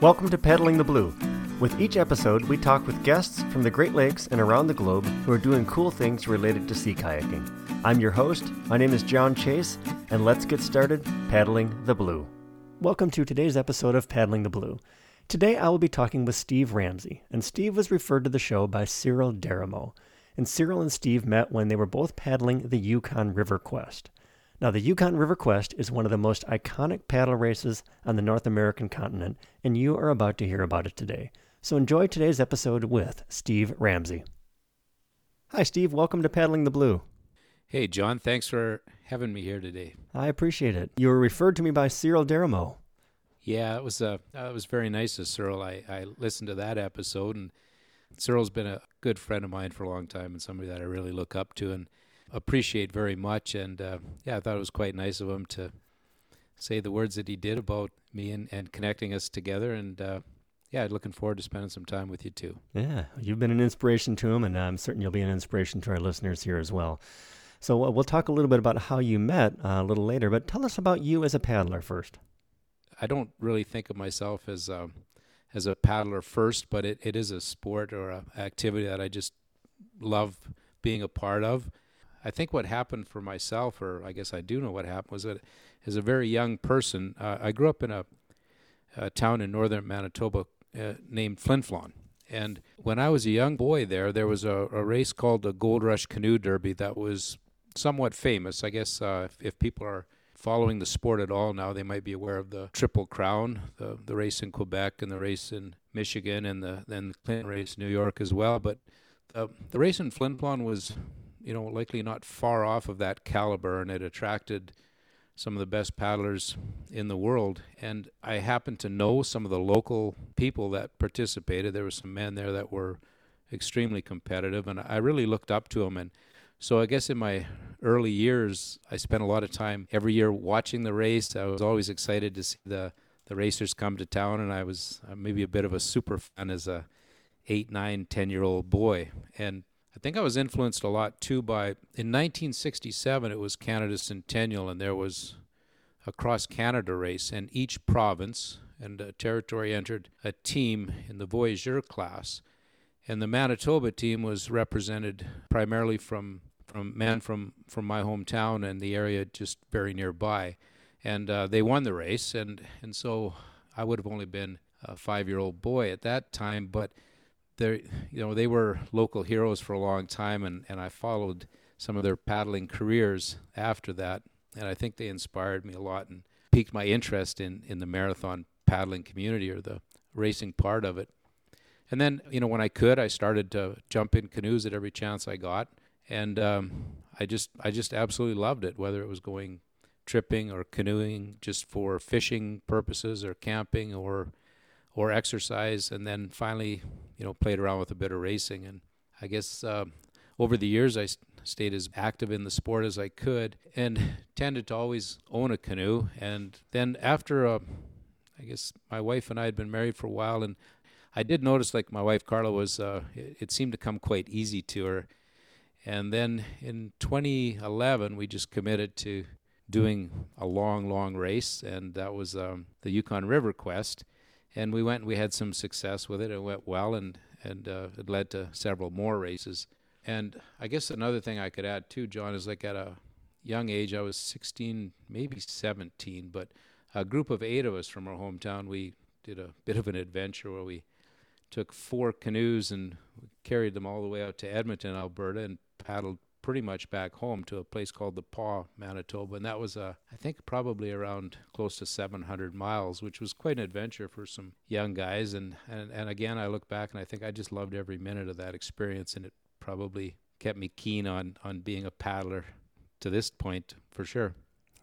Welcome to Paddling the Blue. With each episode, we talk with guests from the Great Lakes and around the globe who are doing cool things related to sea kayaking. I'm your host. My name is John Chase, and let's get started paddling the blue. Welcome to today's episode of Paddling the Blue. Today I will be talking with Steve Ramsey, and Steve was referred to the show by Cyril Derimo. And Cyril and Steve met when they were both paddling the Yukon River Quest. Now, the Yukon River Quest is one of the most iconic paddle races on the North American continent, and you are about to hear about it today. So enjoy today's episode with Steve Ramsey. Hi, Steve. Welcome to Paddling the Blue. Hey, John. Thanks for having me here today. I appreciate it. You were referred to me by Cyril Derimo. Yeah, it was uh, it was very nice of Cyril. I, I listened to that episode, and Cyril's been a good friend of mine for a long time and somebody that I really look up to. And appreciate very much. And uh, yeah, I thought it was quite nice of him to say the words that he did about me and, and connecting us together. And uh, yeah, looking forward to spending some time with you too. Yeah, you've been an inspiration to him, and I'm certain you'll be an inspiration to our listeners here as well. So uh, we'll talk a little bit about how you met uh, a little later, but tell us about you as a paddler first. I don't really think of myself as a, um, as a paddler first, but it, it is a sport or a activity that I just love being a part of. I think what happened for myself, or I guess I do know what happened, was that as a very young person, uh, I grew up in a, a, town in northern Manitoba uh, named Flin Flon. And when I was a young boy there, there was a, a, race called the Gold Rush Canoe Derby that was somewhat famous. I guess uh, if, if, people are following the sport at all now, they might be aware of the Triple Crown, the, the race in Quebec and the race in Michigan and the then the Clinton race in New York as well. But the, the race in Flin Flon was you know, likely not far off of that caliber, and it attracted some of the best paddlers in the world. And I happened to know some of the local people that participated. There were some men there that were extremely competitive, and I really looked up to them. And so I guess in my early years, I spent a lot of time every year watching the race. I was always excited to see the the racers come to town, and I was uh, maybe a bit of a super fan as a eight, nine, ten year old boy. And I think I was influenced a lot too by in 1967 it was Canada's centennial and there was a cross Canada race and each province and a territory entered a team in the voyageur class. And the Manitoba team was represented primarily from from men from from my hometown and the area just very nearby. And uh, they won the race and and so I would have only been a 5-year-old boy at that time but they you know they were local heroes for a long time and and I followed some of their paddling careers after that and I think they inspired me a lot and piqued my interest in in the marathon paddling community or the racing part of it. And then you know when I could I started to jump in canoes at every chance I got and um, I just I just absolutely loved it whether it was going tripping or canoeing just for fishing purposes or camping or or exercise, and then finally, you know, played around with a bit of racing. And I guess uh, over the years, I stayed as active in the sport as I could, and tended to always own a canoe. And then after, uh, I guess my wife and I had been married for a while, and I did notice, like my wife Carla was, uh, it, it seemed to come quite easy to her. And then in 2011, we just committed to doing a long, long race, and that was um, the Yukon River Quest and we went and we had some success with it. It went well, and and uh, it led to several more races. And I guess another thing I could add too, John, is like at a young age, I was 16, maybe 17, but a group of eight of us from our hometown, we did a bit of an adventure where we took four canoes and carried them all the way out to Edmonton, Alberta, and paddled pretty much back home to a place called the Pas, Manitoba, and that was uh, I think probably around close to 700 miles, which was quite an adventure for some young guys. And and and again, I look back and I think I just loved every minute of that experience, and it probably kept me keen on on being a paddler to this point for sure.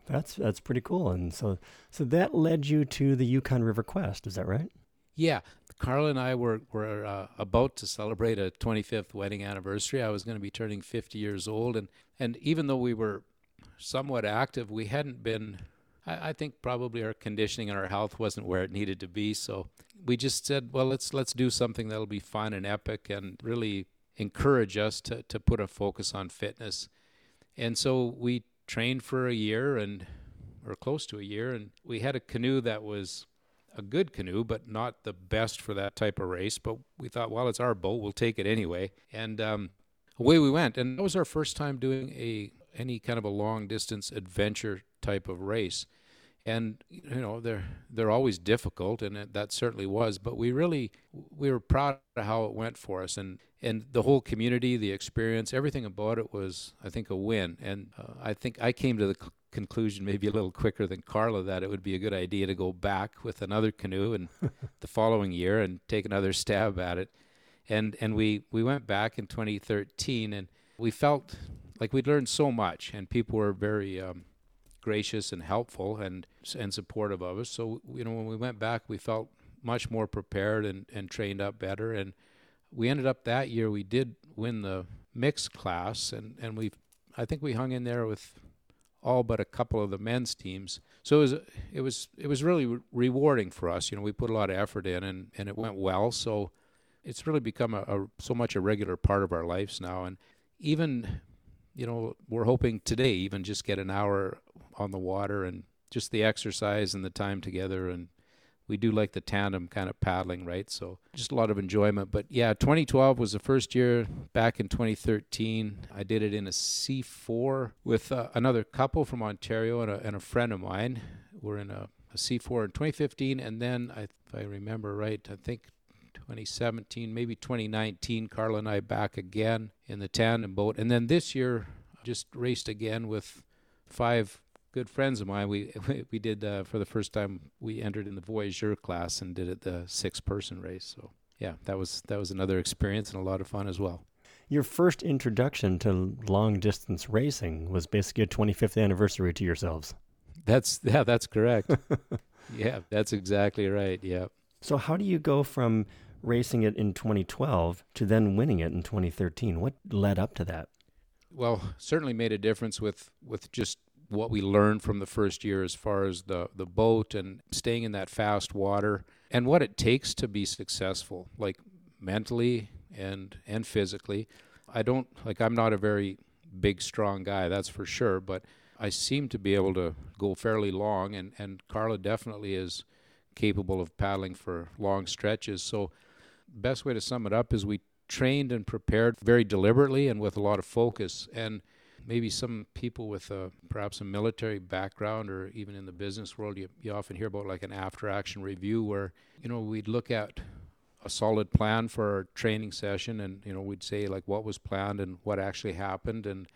That's that's pretty cool. And so so that led you to the Yukon River Quest, is that right? Yeah, Carl and I were were uh, about to celebrate a 25th wedding anniversary. I was going to be turning 50 years old, and and even though we were somewhat active, we hadn't been. I, I think probably our conditioning and our health wasn't where it needed to be. So we just said, well, let's let's do something that'll be fun and epic, and really encourage us to to put a focus on fitness. And so we trained for a year and or close to a year, and we had a canoe that was a good canoe, but not the best for that type of race. But we thought, well, it's our boat, we'll take it anyway. And um, away we went. And that was our first time doing a any kind of a long distance adventure type of race. And you know they're they're always difficult, and it, that certainly was. But we really we were proud of how it went for us, and and the whole community, the experience, everything about it was, I think, a win. And uh, I think I came to the conclusion maybe a little quicker than Carla that it would be a good idea to go back with another canoe and the following year and take another stab at it. And and we we went back in 2013 and we felt like we'd learned so much and people were very um, gracious and helpful and and supportive of us. So you know when we went back we felt much more prepared and, and trained up better and we ended up that year we did win the mixed class and, and we I think we hung in there with all but a couple of the men's teams. So it was it was it was really re- rewarding for us. You know, we put a lot of effort in, and and it went well. So it's really become a, a so much a regular part of our lives now. And even you know, we're hoping today even just get an hour on the water and just the exercise and the time together and we do like the tandem kind of paddling, right? So just a lot of enjoyment. But yeah, 2012 was the first year. Back in 2013, I did it in a C4 with uh, another couple from Ontario and a, and a friend of mine. We're in a, a C4 in 2015, and then I, if I remember right, I think 2017, maybe 2019, Carla and I back again in the tandem boat, and then this year just raced again with five good friends of mine. We we did uh, for the first time. We entered in the Voyageur class and did it the six person race. So yeah, that was that was another experience and a lot of fun as well. Your first introduction to long distance racing was basically a 25th anniversary to yourselves. That's yeah, that's correct. yeah, that's exactly right. Yeah. So how do you go from racing it in 2012 to then winning it in 2013? What led up to that? Well, certainly made a difference with with just what we learned from the first year as far as the, the boat and staying in that fast water and what it takes to be successful, like mentally and and physically. I don't like I'm not a very big strong guy, that's for sure, but I seem to be able to go fairly long and, and Carla definitely is capable of paddling for long stretches. So best way to sum it up is we trained and prepared very deliberately and with a lot of focus and maybe some people with a, perhaps a military background or even in the business world, you, you often hear about like an after action review where, you know, we'd look at a solid plan for our training session and, you know, we'd say like what was planned and what actually happened and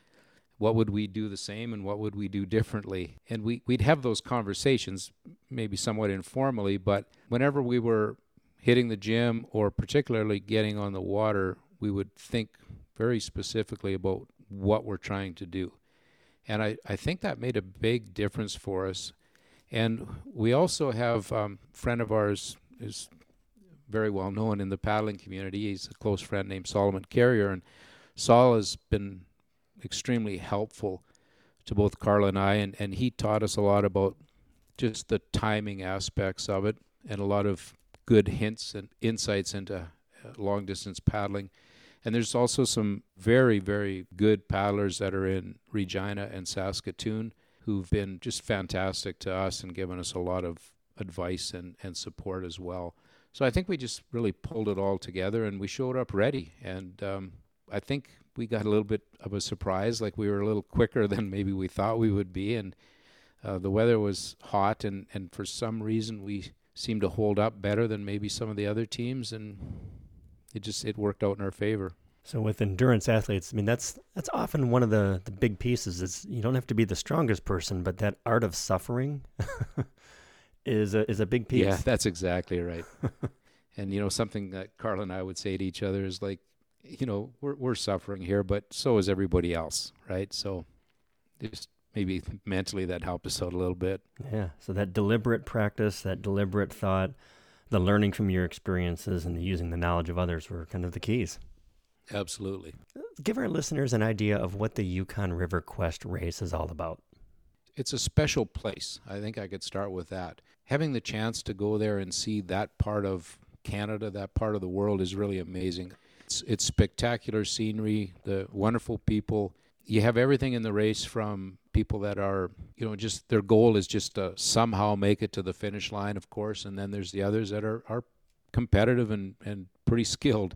what would we do the same and what would we do differently. And we, we'd have those conversations, maybe somewhat informally, but whenever we were hitting the gym or particularly getting on the water, we would think very specifically about what we're trying to do. And I, I think that made a big difference for us. And we also have um, a friend of ours is very well known in the paddling community. He's a close friend named Solomon Carriere, and Saul has been extremely helpful to both Carla and I, and, and he taught us a lot about just the timing aspects of it and a lot of good hints and insights into uh, long distance paddling. And there's also some very, very good paddlers that are in Regina and Saskatoon who've been just fantastic to us and given us a lot of advice and, and support as well. So I think we just really pulled it all together and we showed up ready. And um, I think we got a little bit of a surprise, like we were a little quicker than maybe we thought we would be. And uh, the weather was hot, and, and for some reason we seemed to hold up better than maybe some of the other teams. And it just it worked out in our favor. So with endurance athletes, I mean that's that's often one of the the big pieces. Is you don't have to be the strongest person, but that art of suffering is a is a big piece. Yeah, that's exactly right. and you know something that Carl and I would say to each other is like, you know, we're we're suffering here, but so is everybody else, right? So just maybe mentally that helped us out a little bit. Yeah. So that deliberate practice, that deliberate thought the learning from your experiences and the using the knowledge of others were kind of the keys. Absolutely. Give our listeners an idea of what the Yukon River Quest race is all about. It's a special place. I think I could start with that. Having the chance to go there and see that part of Canada, that part of the world, is really amazing. It's, it's spectacular scenery, the wonderful people. You have everything in the race from people that are, you know, just their goal is just to somehow make it to the finish line, of course, and then there's the others that are, are competitive and, and pretty skilled.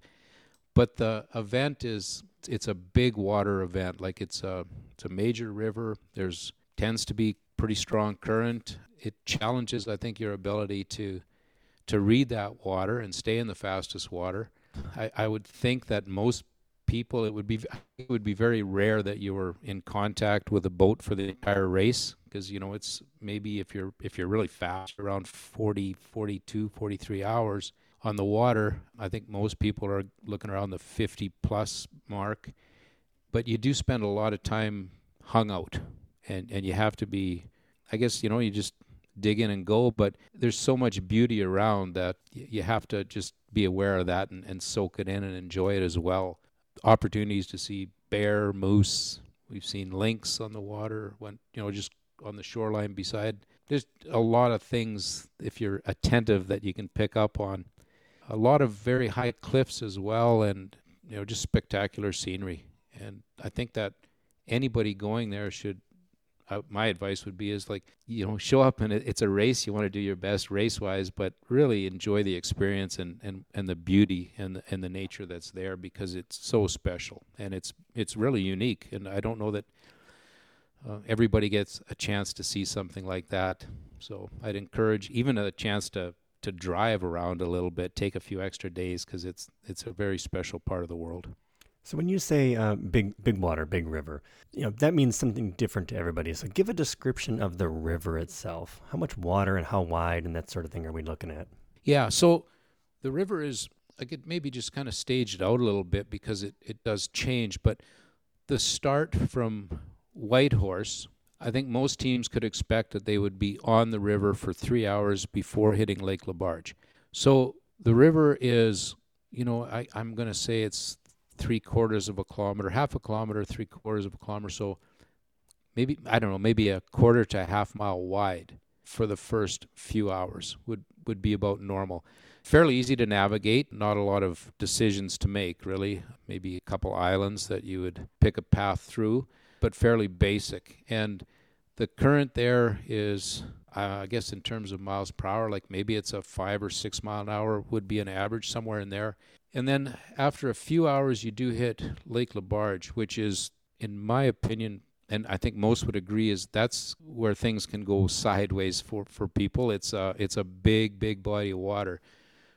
But the event is it's a big water event. Like it's a it's a major river. There's tends to be pretty strong current. It challenges, I think, your ability to to read that water and stay in the fastest water. I, I would think that most people it would be it would be very rare that you were in contact with a boat for the entire race because you know it's maybe if you're if you're really fast around 40 42 43 hours on the water. I think most people are looking around the 50 plus mark. But you do spend a lot of time hung out and and you have to be i guess you know you just dig in and go but there's so much beauty around that you have to just be aware of that and, and soak it in and enjoy it as well opportunities to see bear, moose. We've seen lynx on the water, when you know, just on the shoreline beside. There's a lot of things if you're attentive that you can pick up on. A lot of very high cliffs as well, and you know, just spectacular scenery. And I think that anybody going there should uh, my advice would be is like you know show up and it, it's a race. You want to do your best race wise but really enjoy the experience and and and the beauty and the, and the nature that's there because it's so special and it's it's really unique. And I don't know that uh, everybody gets a chance to see something like that. So I'd encourage even a chance to to drive around a little bit take a few extra days because it's it's a very special part of the world so when you say uh, big big water, big river, you know that means something different to everybody. So give a description of the river itself. How much water and how wide and that sort of thing are we looking at? Yeah, so the river is I could maybe just kind of stage it out a little bit because it, it does change, but the start from Whitehorse, I think most teams could expect that they would be on the river for three hours before hitting Lake Laberge. So the river is, you know, I, I'm going to say it's three quarters of a kilometer, half a kilometer, three quarters of a kilometer. So maybe, I don't know, maybe a quarter to a half mile wide for the first few hours would, would be about normal. Fairly easy to navigate, not a lot of decisions to make, really. Maybe a couple islands that you would pick a path through, but fairly basic. And the current there is, uh, I guess, in terms of miles per hour, like maybe it's a five or six mile an hour would be an average somewhere in there. And then after a few hours, you do hit Lake Laberge, which is, in my opinion, and I think most would agree, is that's where things can go sideways for, for people. It's a, it's a big, big body of water.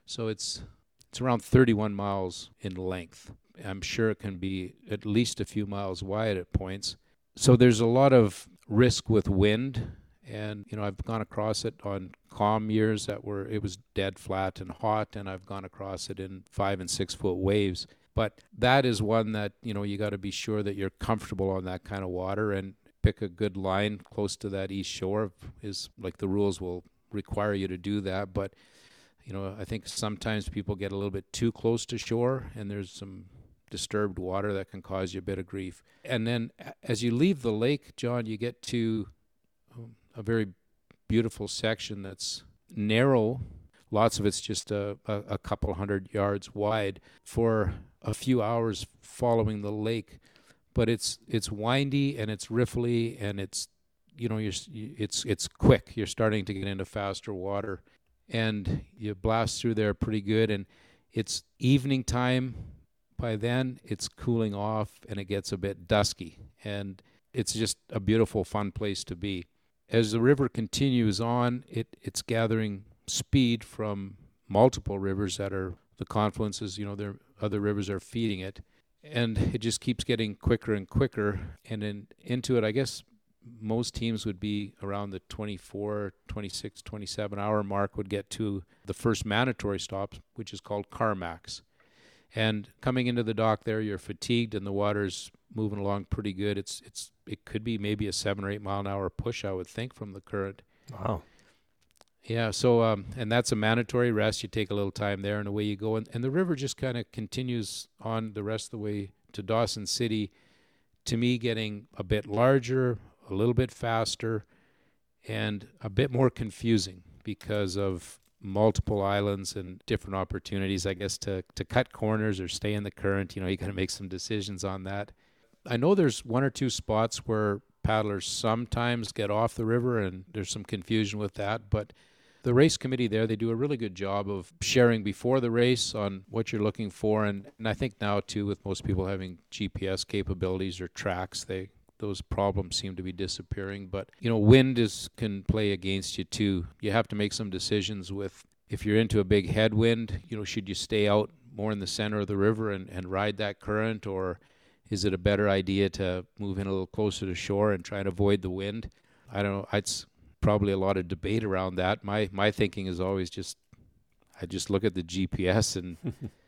So it's, it's around 31 miles in length. I'm sure it can be at least a few miles wide at points. So there's a lot of risk with wind and you know I've gone across it on calm years that were it was dead flat and hot, and I've gone across it in five and six foot waves. But that is one that you know you got to be sure that you're comfortable on that kind of water and pick a good line close to that east shore. Is like the rules will require you to do that, but you know I think sometimes people get a little bit too close to shore, and there's some disturbed water that can cause you a bit of grief. And then as you leave the lake, John, you get to a very beautiful section that's narrow. Lots of it's just a, a, a couple hundred yards wide for a few hours following the lake, but it's it's windy and it's riffly and it's you know you're it's it's quick. You're starting to get into faster water, and you blast through there pretty good. And it's evening time. By then, it's cooling off and it gets a bit dusky, and it's just a beautiful, fun place to be as the river continues on, it, it's gathering speed from multiple rivers that are the confluences, you know, other rivers are feeding it. And it just keeps getting quicker and quicker. And then into it, I guess most teams would be around the 24, 26, 27 hour mark would get to the first mandatory stop, which is called Carmacks. And coming into the dock there, you're fatigued and the water's moving along pretty good. It's it's it could be maybe a seven or eight mile an hour push, I would think, from the current. Wow. Yeah. So um, and that's a mandatory rest. You take a little time there, and away you go. And and the river just kind of continues on the rest of the way to Dawson City. To me, getting a bit larger, a little bit faster, and a bit more confusing because of multiple islands and different opportunities, I guess, to, to cut corners or stay in the current. You know, you got to make some decisions on that I know there's one or two spots where paddlers sometimes get off the river and there's some confusion with that, but the race committee there they do a really good job of sharing before the race on what you're looking for and, and I think now too with most people having GPS capabilities or tracks they those problems seem to be disappearing but you know wind is can play against you too. You have to make some decisions with if you're into a big headwind you know should you stay out more in the center of the river and, and ride that current or is it a better idea to move in a little closer to shore and try and avoid the wind? I don't know. It's probably a lot of debate around that. My my thinking is always just i just look at the gps and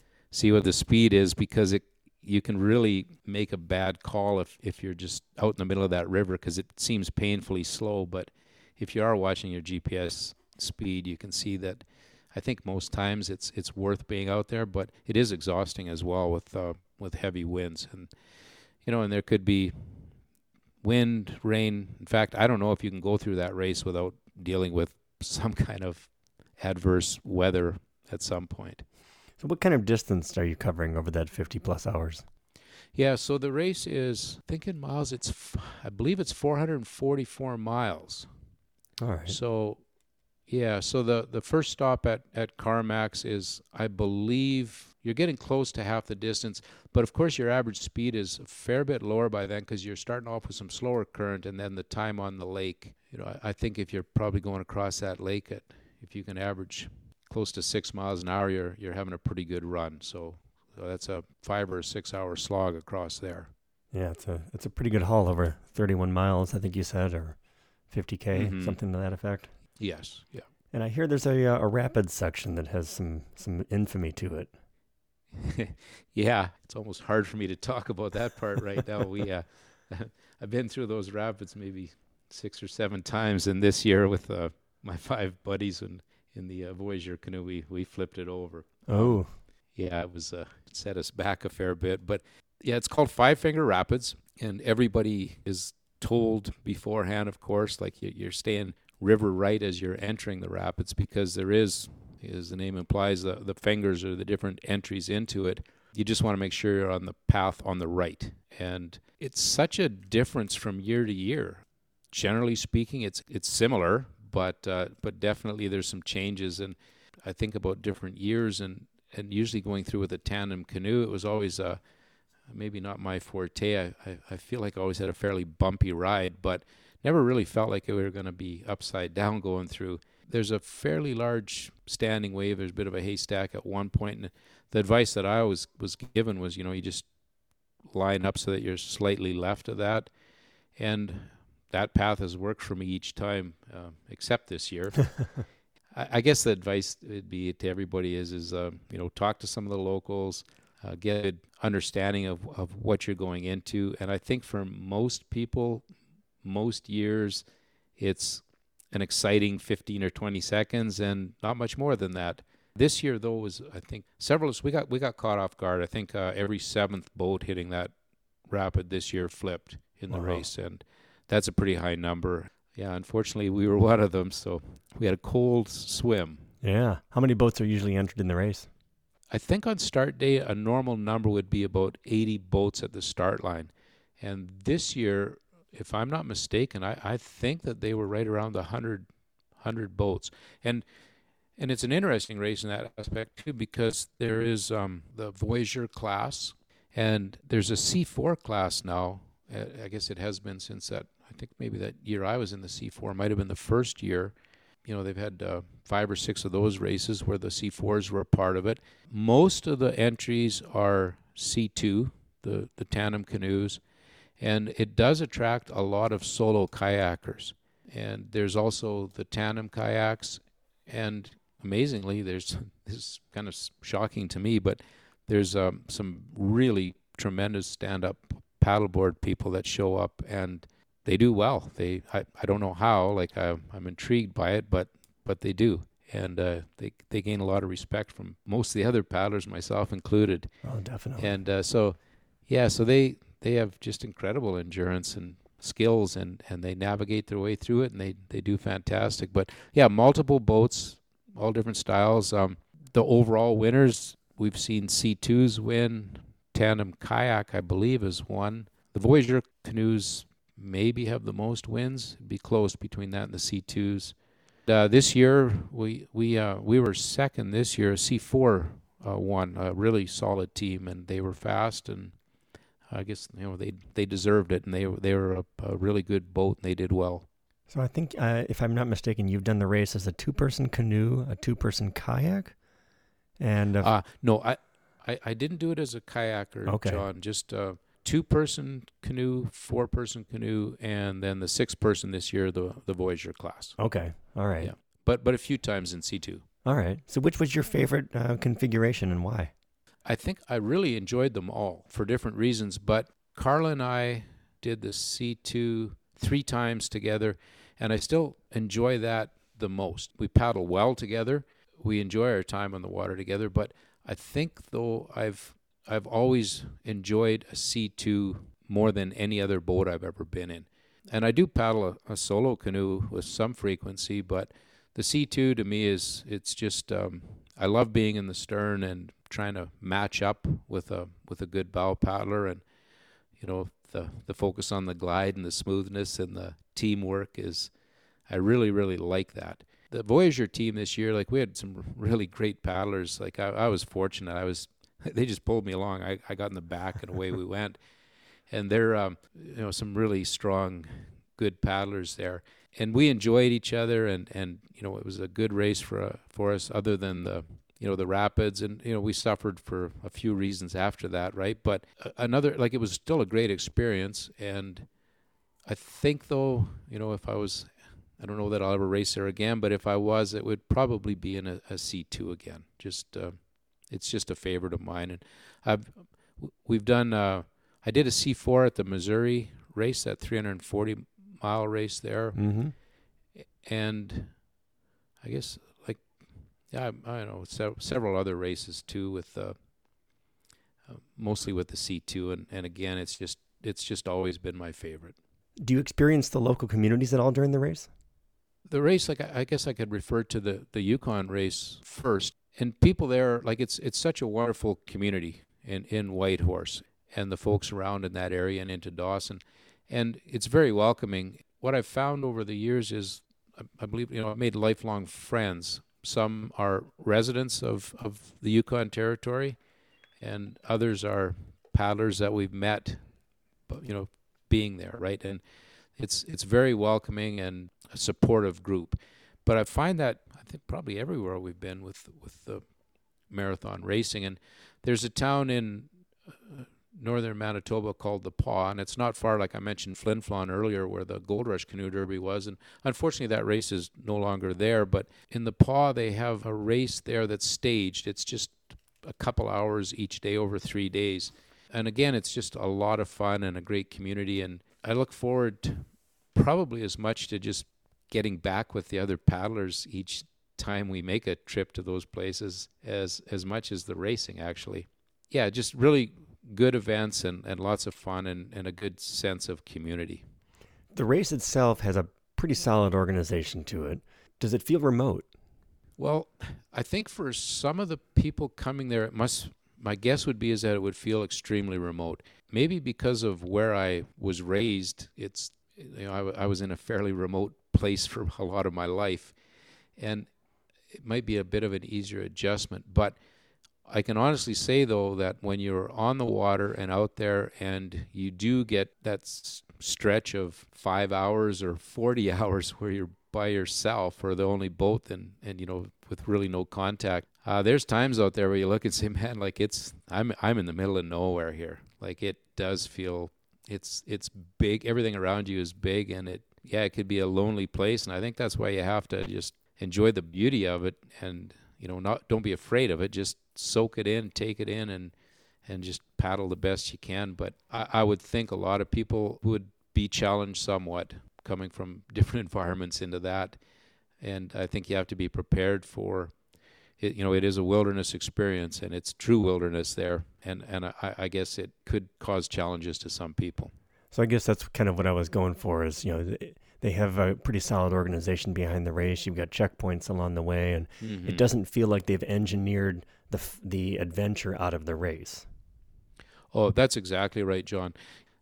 see what the speed is because it you can really make a bad call if, if you're just out in the middle of that river because it seems painfully slow. But if you are watching your GPS speed, you can see that I think most times it's it's worth being out there, but it is exhausting as well with uh, with heavy winds and you know, and there could be wind, rain. In fact, I don't know if you can go through that race without dealing with some kind of adverse weather at some point. So, what kind of distance are you covering over that 50 plus hours? Yeah, so the race is, I think in miles, it's, I believe it's 444 miles. All right. So, yeah, so the, the first stop at, at Carmacks is, I believe, you're getting close to half the distance, but of course your average speed is a fair bit lower by then because you're starting off with some slower current and then the time on the lake. You know, I, I think if you're probably going across that lake at, if you can average close to six miles an hour, you're you're having a pretty good run. So, so that's a five or six hour slog across there. Yeah, it's a it's a pretty good haul over 31 miles, I think you said, or 50k, Mhm. something to that effect. Yes, yeah. And I hear there's a uh, a rapid section that has some some infamy to it. yeah, it's almost hard for me to talk about that part right now. We, uh, I've been through those rapids maybe six or seven times, and this year with uh, my five buddies and in the uh, Voyager canoe, we we flipped it over. Oh, Yeah, it was uh, it set us back a fair bit, but yeah, it's called Five Finger Rapids, and everybody is told beforehand, of course, like you're staying river right as you're entering the rapids because there is, as the name implies, the the fingers are the different entries into it. You just want to make sure you're on the path on the right, and it's such a difference from year to year. Generally speaking, it's it's similar, but uh, but definitely there's some changes, and I think about different years and and usually going through with a tandem canoe, it was always uh, maybe not my forte. I, I, I feel like I always had a fairly bumpy ride, but never really felt like we were going to be upside down going through. There's a fairly large standing wave. There's a bit of a haystack at one point, and the advice that I always was given was, you know, you just line up so that you're slightly left of that, and that path has worked for me each time, uh, except this year. I, I guess the advice would be to everybody is is uh, you know talk to some of the locals, uh, get a good understanding of of what you're going into, and I think for most people, most years, it's an exciting 15 or 20 seconds, and not much more than that. This year, though, was I think several of us we got we got caught off guard. I think uh, every seventh boat hitting that rapid this year flipped in the Wow. race, and that's a pretty high number. Yeah, unfortunately, we were one of them, so we had a cold swim. yeah. How many boats are usually entered in the race? I think on start day, a normal number would be about 80 boats at the start line. And this year, if I'm not mistaken, I, I think that they were right around the 100, 100 boats. And and it's an interesting race in that aspect too, because there is um, the Voyager class, and there's a C4 class now. I guess it has been since that. I think maybe that year I was in the C4 might have been the first year. You know, they've had uh, five or six of those races where the C4s were a part of it. Most of the entries are C2, the the tandem canoes, and it does attract a lot of solo kayakers. And there's also the tandem kayaks, and amazingly, there's this is kind of shocking to me, but there's um, some really tremendous stand-up paddleboard people that show up, and they do well. They I, I don't know how, like I, I'm intrigued by it, but but they do, and uh, they they gain a lot of respect from most of the other paddlers, myself included. Oh, definitely. And uh, so, yeah, so they they have just incredible endurance and skills, and and they navigate their way through it, and they they do fantastic. But yeah, multiple boats, all different styles. Um, the overall winners we've seen C2s win. Tandem kayak, I believe, is one. The Voyager canoes maybe have the most wins. It'd be close between that and the C2s. Uh, this year we we uh, we were second this year. C4 uh, won a really solid team, and they were fast, and I guess you know they they deserved it, and they they were a, a really good boat, and they did well. So I think, uh, if I'm not mistaken, you've done the race as a two-person canoe, a two-person kayak, and uh, no, I, I I didn't do it as a kayaker, Okay. John. Just a two-person canoe, four-person canoe, and then the six-person this year, the the Voyager class. okay, all right, Yeah. But but a few times in C two. all right. So which was your favorite uh, configuration and why? I think I really enjoyed them all for different reasons. But Carla and I did the C2 three times together, and I still enjoy that the most. We paddle well together. We enjoy our time on the water together. But I think though I've I've always enjoyed a C2 more than any other boat I've ever been in. And I do paddle a, a solo canoe with some frequency, but the C2 to me is it's just um, I love being in the stern and trying to match up with a with a good bow paddler and you know the the focus on the glide and the smoothness and the teamwork is I really really like that. The Voyager team this year like we had some really great paddlers. Like I, I was fortunate. I was they just pulled me along. I, I got in the back and away we went. And they're um, you know some really strong good paddlers there. And we enjoyed each other and and you know it was a good race for uh, for us other than the you know the rapids and you know we suffered for a few reasons after that right? But another like it was still a great experience and i think though you know if i was i don't know that i'll ever race there again but if i was it would probably be in a a c2 again. Just uh, it's just a favorite of mine and i've we've done uh i did a c4 at the missouri race that 340 mile race there. Mm-hmm. and I guess yeah, I, I know sev- several other races too with uh, uh, mostly with the C two and and again it's just it's just always been my favorite. Do you experience the local communities at all during the race? The race like I, I guess I could refer to the the Yukon race first and people there like it's it's such a wonderful community in in Whitehorse and the folks around in that area and into Dawson and it's very welcoming. What I've found over the years is I, I believe you know I've made lifelong friends. Some are residents of, of the Yukon Territory, and others are paddlers that we've met, you know, being there, right? And it's it's very welcoming and a supportive group. But I find that I think probably everywhere we've been with with the marathon racing, and there's a town in uh, northern Manitoba called the Pas, and it's not far, like I mentioned, Flin Flon earlier, where the Gold Rush Canoe Derby was. And unfortunately, that race is no longer there. But in the Pas, they have a race there that's staged. It's just a couple hours each day over three days. And again, it's just a lot of fun and a great community. And I look forward probably as much to just getting back with the other paddlers each time we make a trip to those places as as much as the racing actually yeah just really good events and, and lots of fun and, and a good sense of community. The race itself has a pretty solid organization to it. Does it feel remote? Well, I think for some of the people coming there, it must. My guess would be is that it would feel extremely remote. Maybe because of where I was raised, it's you know I, w- I was in a fairly remote place for a lot of my life, and it might be a bit of an easier adjustment. But I can honestly say though that when you're on the water and out there, and you do get that s- stretch of five hours or forty hours where you're by yourself or the only boat and and you know with really no contact uh, there's times out there where you look and say man like it's i'm i'm in the middle of nowhere here. Like it does feel it's it's big everything around you is big and it yeah it could be a lonely place and i think that's why you have to just enjoy the beauty of it and you know not don't be afraid of it. Just soak it in take it in and and just paddle the best you can. But i, I would think a lot of people would be challenged somewhat coming from different environments into that. And i think you have to be prepared for it. You know it is a wilderness experience and it's true wilderness there. And and i, I guess it could cause challenges to some people. So I guess that's kind of what I was going for. Is you know they have a pretty solid organization behind the race. You've got checkpoints along the way, and Mhm. it doesn't feel like they've engineered the the adventure out of the race. Oh, that's exactly right, John.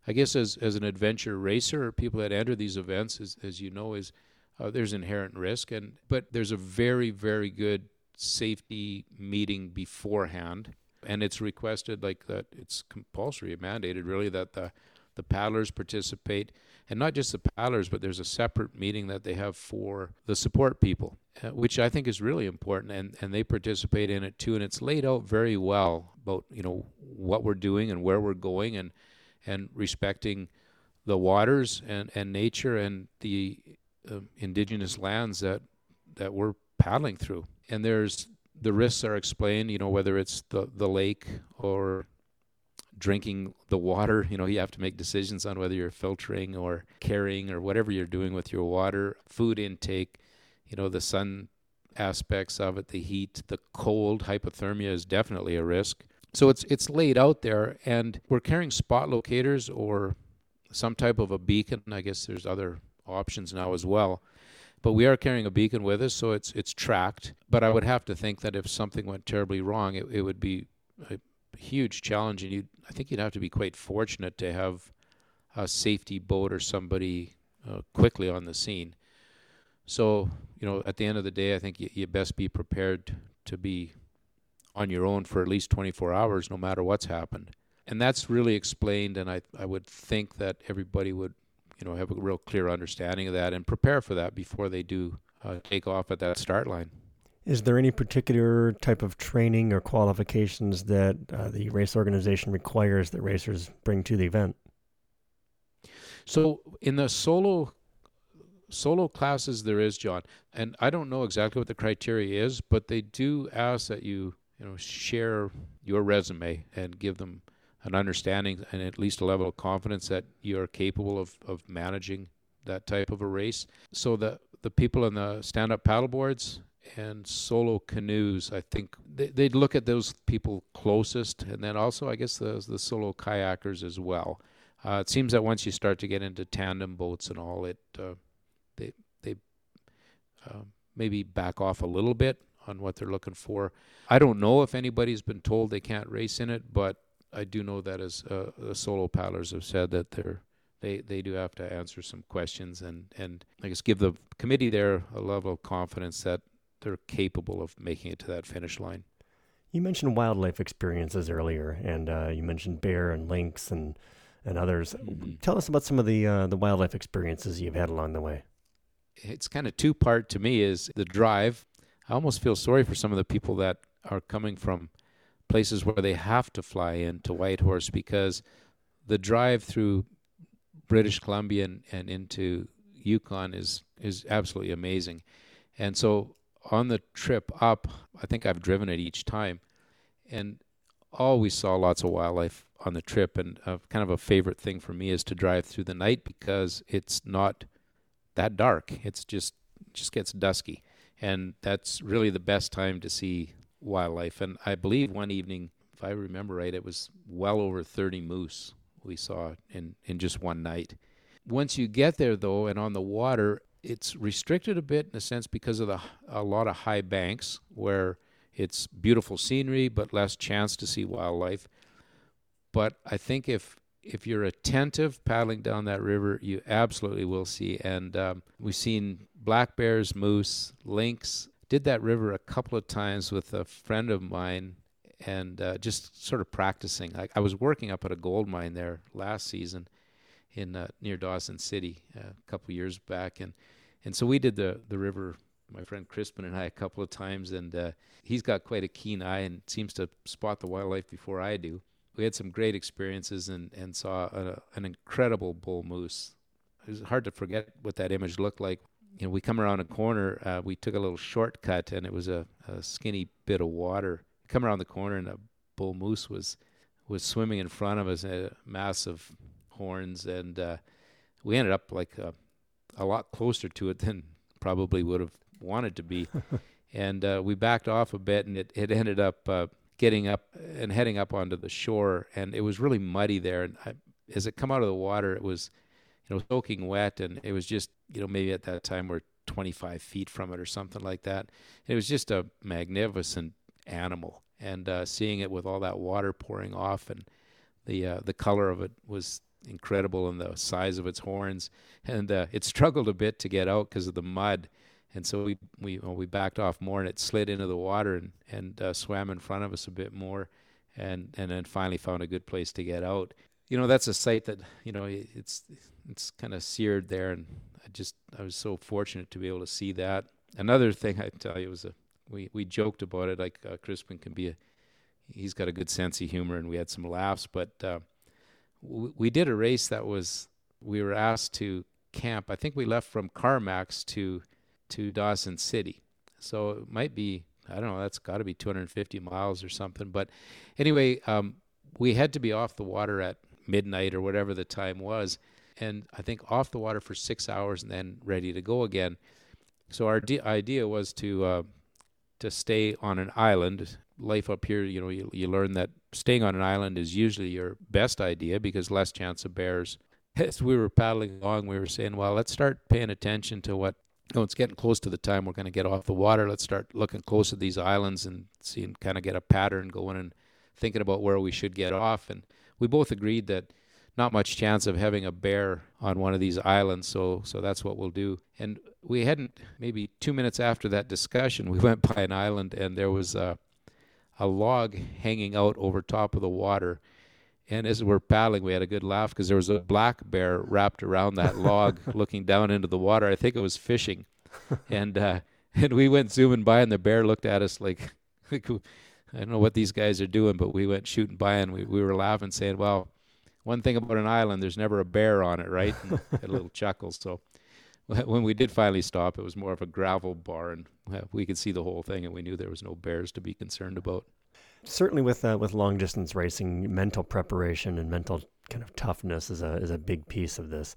I guess as as an adventure racer, people that enter these events, as as you know, is uh, there's inherent risk, and but there's a very very good safety meeting beforehand, and it's requested like that. It's compulsory, mandated really that the the paddlers participate, and not just the paddlers, but there's a separate meeting that they have for the support people, uh, which I think is really important, and and they participate in it too, and it's laid out very well about you know what we're doing and where we're going, and and respecting the waters and and nature and the uh, indigenous lands that that we're paddling through. And there's the risks are explained, you know, whether it's the the lake or drinking the water, you know, you have to make decisions on whether you're filtering or carrying or whatever you're doing with your water, food intake, you know, the sun aspects of it, the heat, the cold, hypothermia is definitely a risk. So it's it's laid out there and we're carrying spot locators or some type of a beacon. I guess there's other options now as well. But we are carrying a beacon with us, so it's it's tracked. But I would have to think that if something went terribly wrong, it, it would be a huge challenge, and you I think you'd have to be quite fortunate to have a safety boat or somebody uh, quickly on the scene. So you know, at the end of the day, I think you, you best be prepared to be on your own for at least 24 hours, no matter what's happened. And that's really explained, and I I would think that everybody would you know have a real clear understanding of that and prepare for that before they do uh, take off at that start line. Is there any particular type of training or qualifications that uh, the race organization requires that racers bring to the event? So in the solo solo classes there is John and I don't know exactly what the criteria is but they do ask that you you know share your resume and give them an understanding and at least a level of confidence that you're capable of, of managing that type of a race. So the the people in the stand up paddleboards and solo canoes, I think they, would look at those people closest, and then also I guess the the solo kayakers as well. Uh, it seems that once you start to get into tandem boats and all, it uh, they they uh, maybe back off a little bit on what they're looking for. I don't know if anybody's been told they can't race in it, but I do know that as uh, the solo paddlers have said that they're they they do have to answer some questions and and I guess give the committee there a level of confidence that they're capable of making it to that finish line. You mentioned wildlife experiences earlier, and uh, you mentioned bear and lynx and and others. Mm-hmm. Tell us about some of the uh, the wildlife experiences you've had along the way. It's kind of two part to me. Is the drive. I almost feel sorry for some of the people that are coming from places where they have to fly into Whitehorse because the drive through British Columbia and, and into Yukon is is absolutely amazing. And so on the trip up, I think I've driven it each time, and always saw lots of wildlife on the trip. And uh, kind of a favorite thing for me is to drive through the night because it's not that dark. It's just just gets dusky, and that's really the best time to see wildlife. And I believe one evening, if I remember right, it was well over 30 moose we saw in, in just one night. Once you get there, though, and on the water, it's restricted a bit in a sense because of the a lot of high banks where it's beautiful scenery but less chance to see wildlife. But I think if if you're attentive paddling down that river, you absolutely will see. And um, we've seen black bears, moose, lynx, did that river a couple of times with a friend of mine and uh, just sort of practicing. I, I, was working up at a gold mine there last season in uh, near Dawson City uh, a couple years back, and and so we did the the river. My friend Crispin and I a couple of times, and uh, he's got quite a keen eye and seems to spot the wildlife before I do. We had some great experiences and and saw a, an incredible bull moose. It was hard to forget what that image looked like you know, we come around a corner. Uh, we took a little shortcut, and it was a, a skinny bit of water. Come around the corner, and a bull moose was was swimming in front of us, A massive horns, and uh, we ended up like a, a, lot closer to it than probably would have wanted to be. and uh, we backed off a bit, and it, it ended up uh, getting up and heading up onto the shore, and it was really muddy there. And I, as it come out of the water, it was you know, soaking wet, and it was just, you know, maybe at that time we're 25 feet from it or something like that. It was just a magnificent animal, and uh, seeing it with all that water pouring off and the uh, the color of it was incredible in the size of its horns, and uh, it struggled a bit to get out because of the mud. And so we we well, we backed off more, and it slid into the water and and uh, swam in front of us a bit more, and and then finally found a good place to get out. You know, that's a sight that you know it's it's kind of seared there, and I just I was so fortunate to be able to see that. Another thing I tell you was a we we joked about it like uh, Crispin can be a he's got a good sense of humor, and we had some laughs. But uh, we did a race that was we were asked to camp. I think we left from Carmacks to to Dawson City. So it might be, I don't know, that's got to be 250 miles or something. But anyway, um, we had to be off the water at midnight or whatever the time was. And I think off the water for six hours and then ready to go again. So our de- idea was to uh, to stay on an island. Life up here, you know, you, you learn that staying on an island is usually your best idea because less chance of bears. As we were paddling along, we were saying, well, let's start paying attention to what oh, it's getting close to the time we're going to get off the water. Let's start looking close at these islands and see and kind of get a pattern going and thinking about where we should get off. And we both agreed that not much chance of having a bear on one of these islands, so so that's what we'll do. And we hadn't maybe two minutes after that discussion, we went by an island and there was a a log hanging out over top of the water and as we're paddling, we had a good laugh because there was a black bear wrapped around that log, looking down into the water. I think it was fishing, and uh, and we went zooming by, and the bear looked at us like, like I don't know what these guys are doing, but we went shooting by, and we we were laughing, saying, "Well, one thing about an island, there's never a bear on it, right?" And had a little chuckle. So when we did finally stop, it was more of a gravel bar, and we could see the whole thing, and we knew there was no bears to be concerned about certainly with uh, with long distance racing, mental preparation and mental kind of toughness is a is a big piece of this.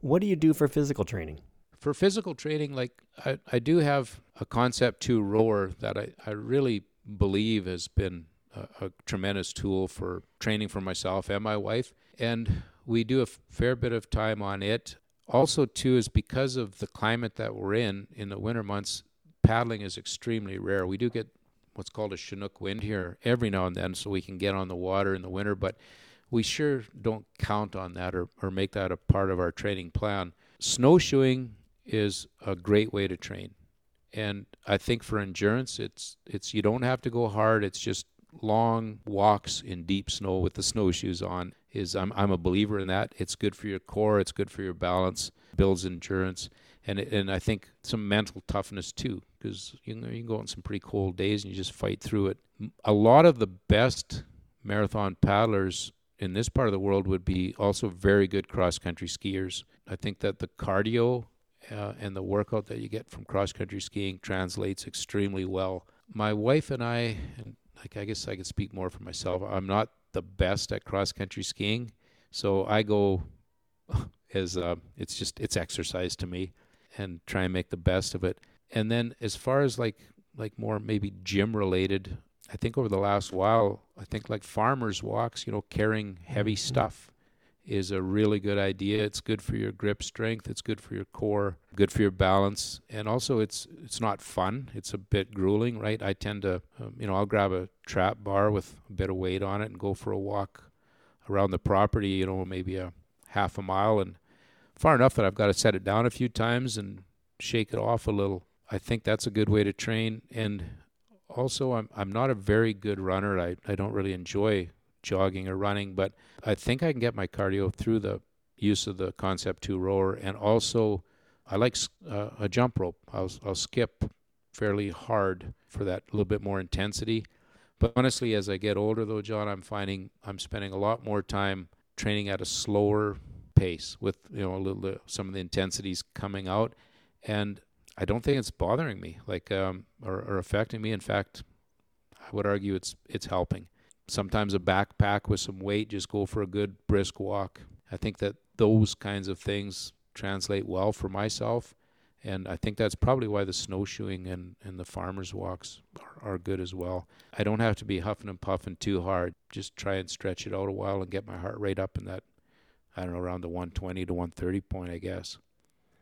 What do you do for physical training? For physical training, like I, I do have a concept two rower that I, I really believe has been a, a tremendous tool for training for myself and my wife. And we do a fair bit of time on it. Also, too, is because of the climate that we're in in the winter months, paddling is extremely rare. We do get what's called a Chinook wind here every now and then so we can get on the water in the winter, but we sure don't count on that or, or make that a part of our training plan. Snowshoeing is a great way to train. And I think for endurance it's it's you don't have to go hard, it's just long walks in deep snow with the snowshoes on is I'm I'm a believer in that. It's good for your core, it's good for your balance, builds endurance and and I think some mental toughness too, because you know you can go on some pretty cold days and you just fight through it. A lot of the best marathon paddlers in this part of the world would be also very good cross country skiers. I think that the cardio uh, and the workout that you get from cross country skiing translates extremely well. My wife and I, and like I guess I could speak more for myself. I'm not the best at cross country skiing, so I go as uh, it's just it's exercise to me and try and make the best of it. And then as far as like like more maybe gym related, I think over the last while, I think like farmers walks, you know, carrying heavy mm-hmm. stuff is a really good idea. It's good for your grip strength, it's good for your core, good for your balance, and also it's it's not fun. It's a bit grueling, right? I tend to, um, you know, I'll grab a trap bar with a bit of weight on it and go for a walk around the property, you know, maybe a half a mile and far enough that I've got to set it down a few times and shake it off a little. I think that's a good way to train. And also, I'm I'm not a very good runner. I, I don't really enjoy jogging or running, but I think I can get my cardio through the use of the Concept 2 rower. And also, I like uh, a jump rope. I'll, I'll skip fairly hard for that little bit more intensity. But honestly, as I get older, though, John, I'm finding I'm spending a lot more time training at a slower pace with you know a little some of the intensities coming out, and I don't think it's bothering me like um, or, or affecting me. In fact, I would argue it's it's helping. Sometimes a backpack with some weight, just go for a good brisk walk. I think that those kinds of things translate well for myself. And I think that's probably why the snowshoeing and, and the farmers walks are, are good as well. I don't have to be huffing and puffing too hard. Just try and stretch it out a while and get my heart rate up in that I don't know, around the 120 to 130 point, I guess.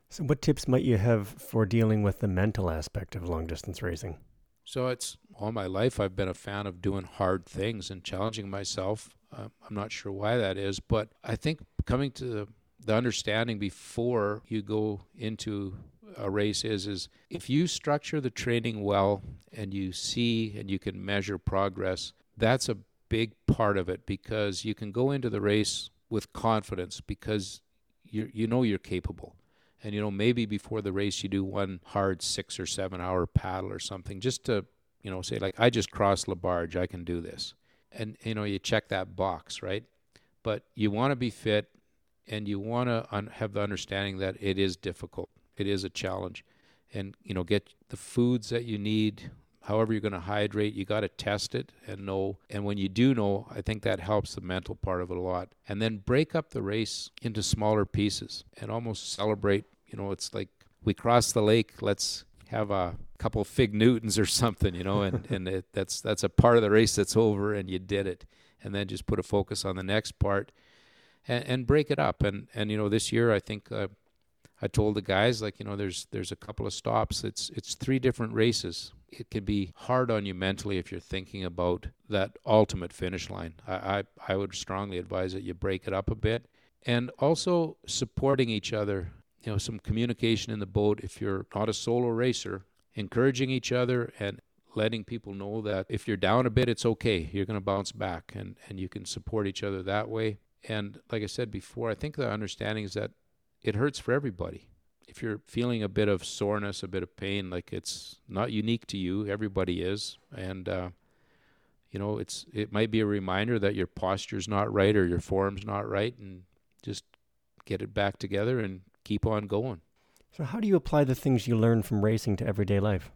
So, what tips might you have for dealing with the mental aspect of long distance racing? So, it's all my life I've been a fan of doing hard things and challenging myself. Uh, I'm not sure why that is, but I think coming to the, the understanding before you go into a race is is if you structure the training well and you see and you can measure progress, that's a big part of it because you can go into the race with confidence because you you know you're capable. And you know maybe before the race you do one hard 6 or 7 hour paddle or something just to, you know, say like I just crossed Laberge, I can do this. And you know you check that box, right? But you want to be fit and you want to un- have the understanding that it is difficult. It is a challenge. And you know get the foods that you need however you're going to hydrate, you got to test it and know. And when you do know, I think that helps the mental part of it a lot. And then break up the race into smaller pieces and almost celebrate. You know, it's like we crossed the lake. Let's have a couple fig Newtons or something, you know, and and it, that's that's a part of the race that's over, and you did it. And then just put a focus on the next part, and, and break it up. And and you know, this year I think. Uh, I told the guys like you know there's there's a couple of stops. It's it's three different races it can be hard on you mentally if you're thinking about that ultimate finish line. I, I, I would strongly advise that you break it up a bit and also supporting each other. You know, some communication in the boat if you're not a solo racer, encouraging each other and letting people know that if you're down a bit, it's okay. You're going to bounce back and, and you can support each other that way. And like I said before, I think the understanding is that it hurts for everybody if you're feeling a bit of soreness, a bit of pain, like it's not unique to you, everybody is, and uh, you know, it's it might be a reminder that your posture's not right or your form's not right, and just get it back together and keep on going. So, how do you apply the things you learn from racing to everyday life?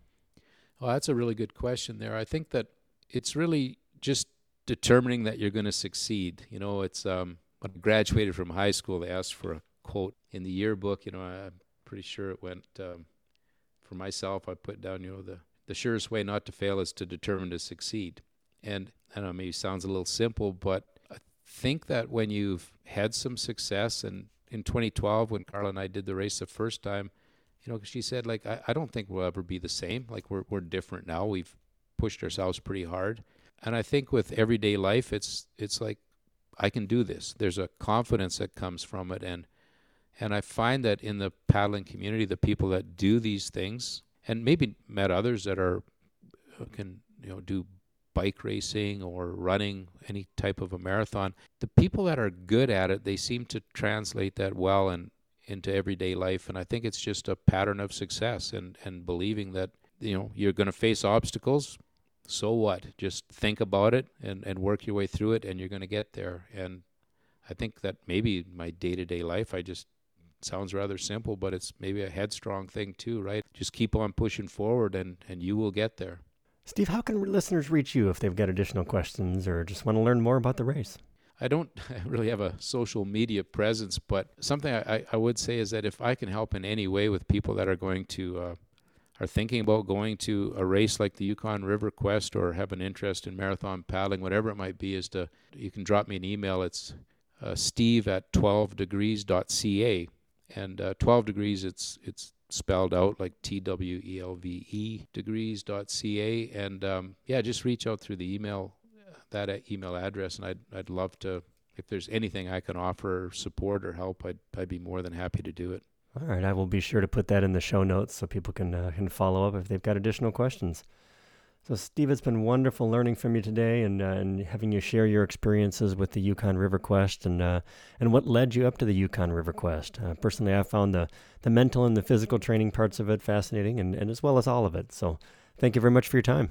Well, that's a really good question. There, I think that it's really just determining that you're going to succeed. You know, it's um, when I graduated from high school, they asked for a quote in the yearbook. You know, I'm pretty sure it went. Um, for myself, I put down, you know, the the surest way not to fail is to determine to succeed. And I don't know maybe sounds a little simple, but I think that when you've had some success, and in 2012 when Carla and I did the race the first time, you know, she said like I, I don't think we'll ever be the same. Like we're we're different now. We've pushed ourselves pretty hard, and I think with everyday life, it's it's like I can do this. There's a confidence that comes from it, and and I find that in the paddling community, the people that do these things, and maybe met others that are uh, can you know do bike racing or running any type of a marathon, the people that are good at it, they seem to translate that well and into everyday life. And I think it's just a pattern of success and and believing that you know you're going to face obstacles. So what? Just think about it and, and work your way through it, and you're going to get there. And I think that maybe my day to day life, I just sounds rather simple, but it's maybe a headstrong thing too, right? Just keep on pushing forward and, and you will get there. Steve, how can listeners reach you if they've got additional questions or just want to learn more about the race? I don't really have a social media presence, but something I, I would say is that if I can help in any way with people that are going to, uh, are thinking about going to a race like the Yukon River Quest or have an interest in marathon paddling, whatever it might be, is to, you can drop me an email. It's uh, steve at 12degrees.ca and uh, 12 degrees it's it's spelled out like T W E L V E degrees.ca. And um, yeah, just reach out through the email, that email address. And I'd, I'd love to, if there's anything I can offer support or help, I'd, I'd be more than happy to do it. All right. I will be sure to put that in the show notes so people can, uh, can follow up if they've got additional questions. So, Steve, it's been wonderful learning from you today and, uh, and having you share your experiences with the Yukon River Quest and uh, and what led you up to the Yukon River Quest. Uh, personally, I found the, the mental and the physical training parts of it fascinating, and, and as well as all of it. So, thank you very much for your time.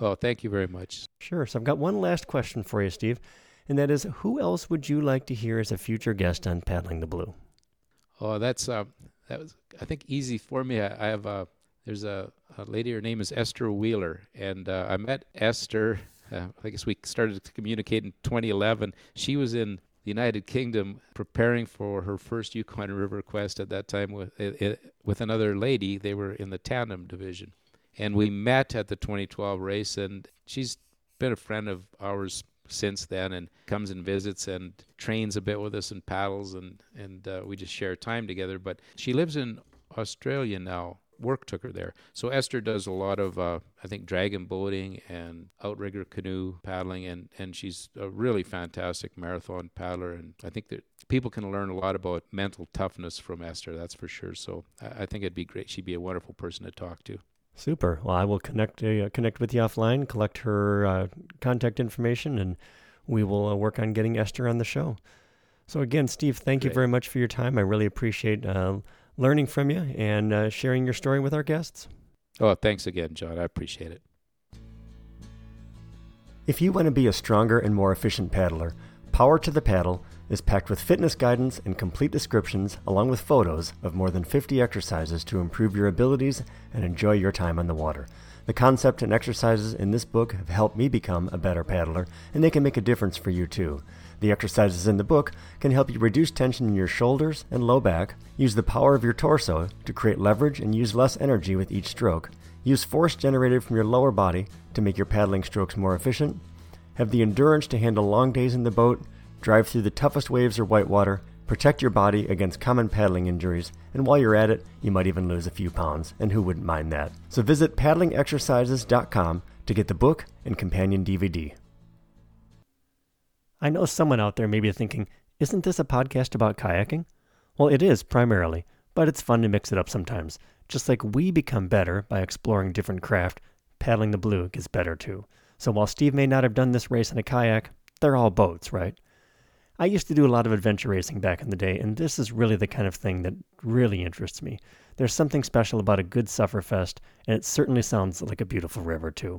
Oh, thank you very much. Sure. So, I've got one last question for you, Steve, and that is who else would you like to hear as a future guest on Paddling the Blue? Oh, that's uh, that was I think easy for me. I, I have a there's a a lady. Her name is Esther Wheeler, and uh, I met Esther. Uh, I guess we started to communicate in 2011. She was in the United Kingdom preparing for her first Yukon River Quest at that time with uh, with another lady. They were in the tandem division, and we met at the 2012 race. And she's been a friend of ours since then, and comes and visits and trains a bit with us and paddles, and and uh, we just share time together. But she lives in Australia now, work took her there. So Esther does a lot of, uh, I think, dragon boating and outrigger canoe paddling, and, and she's a really fantastic marathon paddler. And I think that people can learn a lot about mental toughness from Esther, that's for sure. So I, I think it'd be great. She'd be a wonderful person to talk to. Super. Well, I will connect uh, connect with you offline, collect her uh, contact information, and we will uh, work on getting Esther on the show. So again, Steve, thank Great. you very much for your time. I really appreciate uh, learning from you and uh, sharing your story with our guests. Oh, thanks again, John. I appreciate it. If you want to be a stronger and more efficient paddler, Power to the Paddle is packed with fitness guidance and complete descriptions, along with photos of more than 50 exercises to improve your abilities and enjoy your time on the water. The concept and exercises in this book have helped me become a better paddler, and they can make a difference for you too. The exercises in the book can help you reduce tension in your shoulders and low back, use the power of your torso to create leverage and use less energy with each stroke, use force generated from your lower body to make your paddling strokes more efficient, have the endurance to handle long days in the boat, drive through the toughest waves or whitewater, protect your body against common paddling injuries, and while you're at it, you might even lose a few pounds, and who wouldn't mind that? So visit paddlingexercises.com to get the book and companion DVD. I know someone out there may be thinking, isn't this a podcast about kayaking? Well, it is primarily, but it's fun to mix it up sometimes. Just like we become better by exploring different craft, paddling the blue gets better too. So while Steve may not have done this race in a kayak, they're all boats, right? I used to do a lot of adventure racing back in the day, and this is really the kind of thing that really interests me. There's something special about a good sufferfest, and it certainly sounds like a beautiful river, too.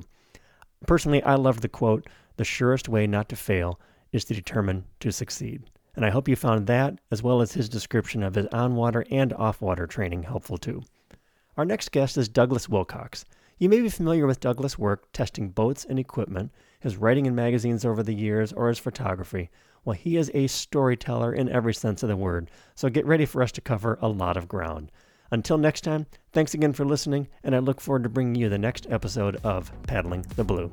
Personally, I love the quote, the surest way not to fail is to determine to succeed. And I hope you found that, as well as his description of his on water and off water training, helpful too. Our next guest is Douglas Wilcox. You may be familiar with Douglas' work testing boats and equipment, his writing in magazines over the years, or his photography. Well, he is a storyteller in every sense of the word, so get ready for us to cover a lot of ground. Until next time, thanks again for listening, and I look forward to bringing you the next episode of Paddling the Blue.